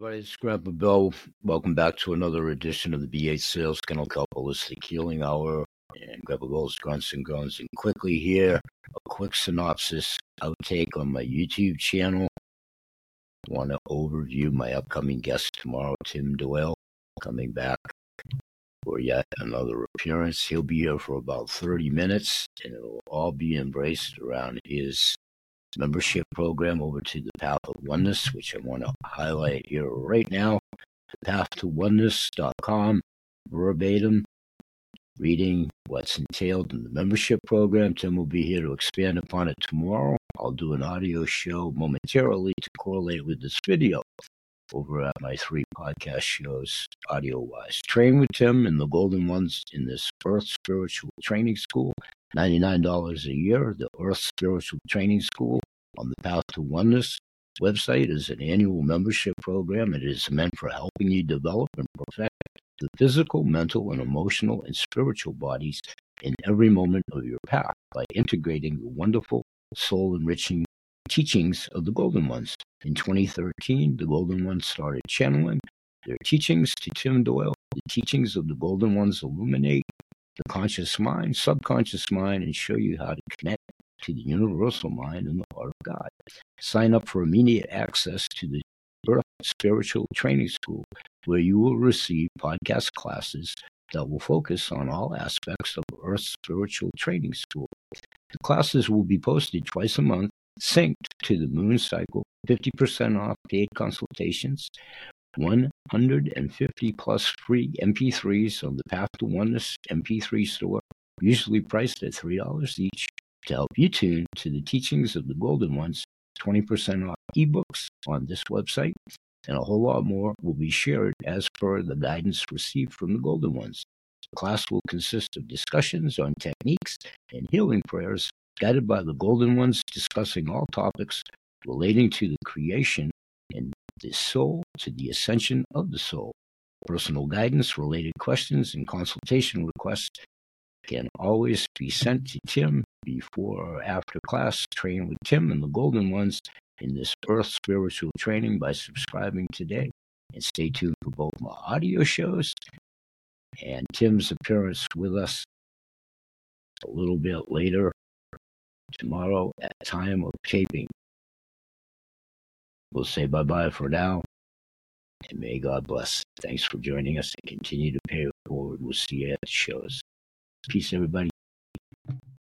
Everybody, it's Grandpa Bill. Welcome back to another edition of the BH Sales Kennel Kelp Holistic Healing Hour. And Grandpa Bill's grunts and groans. And quickly here, a quick synopsis outtake on my YouTube channel. Want to overview my upcoming guest tomorrow, Tim Doyle, coming back for yet another appearance. He'll be here for about 30 minutes, and it'll all be embraced around his membership program over to the Path of Oneness, which I want to highlight here right now. Path to Oneness.com, verbatim, reading what's entailed in the membership program. Tim will be here to expand upon it tomorrow. I'll do an audio show momentarily to correlate with this video over at my three podcast shows, audio wise. Train with Tim and the Golden Ones in this Earth Spiritual Training School. $99 a year. The Earth Spiritual Training School on the Path to Oneness website is an annual membership program. It is meant for helping you develop and perfect the physical, mental, and emotional and spiritual bodies in every moment of your path by integrating the wonderful, soul enriching teachings of the Golden Ones. In 2013, the Golden Ones started channeling their teachings to Tim Doyle. The teachings of the Golden Ones illuminate the conscious mind, subconscious mind, and show you how to connect to the universal mind and the heart of God. Sign up for immediate access to the Earth Spiritual Training School, where you will receive podcast classes that will focus on all aspects of Earth Spiritual Training School. The classes will be posted twice a month, synced to the moon cycle, 50% off paid consultations, 150 plus free MP3s on the Path to Oneness MP3 store, usually priced at $3 each, to help you tune to the teachings of the Golden Ones. 20% off ebooks on this website, and a whole lot more will be shared as per the guidance received from the Golden Ones. The class will consist of discussions on techniques and healing prayers guided by the Golden Ones, discussing all topics relating to the creation and the soul to the ascension of the soul. Personal guidance, related questions, and consultation requests can always be sent to Tim before or after class. Train with Tim and the Golden Ones in this Earth Spiritual Training by subscribing today. And stay tuned for both my audio shows and Tim's appearance with us a little bit later tomorrow at time of taping. We'll say bye bye for now. And may God bless. Thanks for joining us and continue to pay it forward. We'll see you at the shows. Peace, everybody.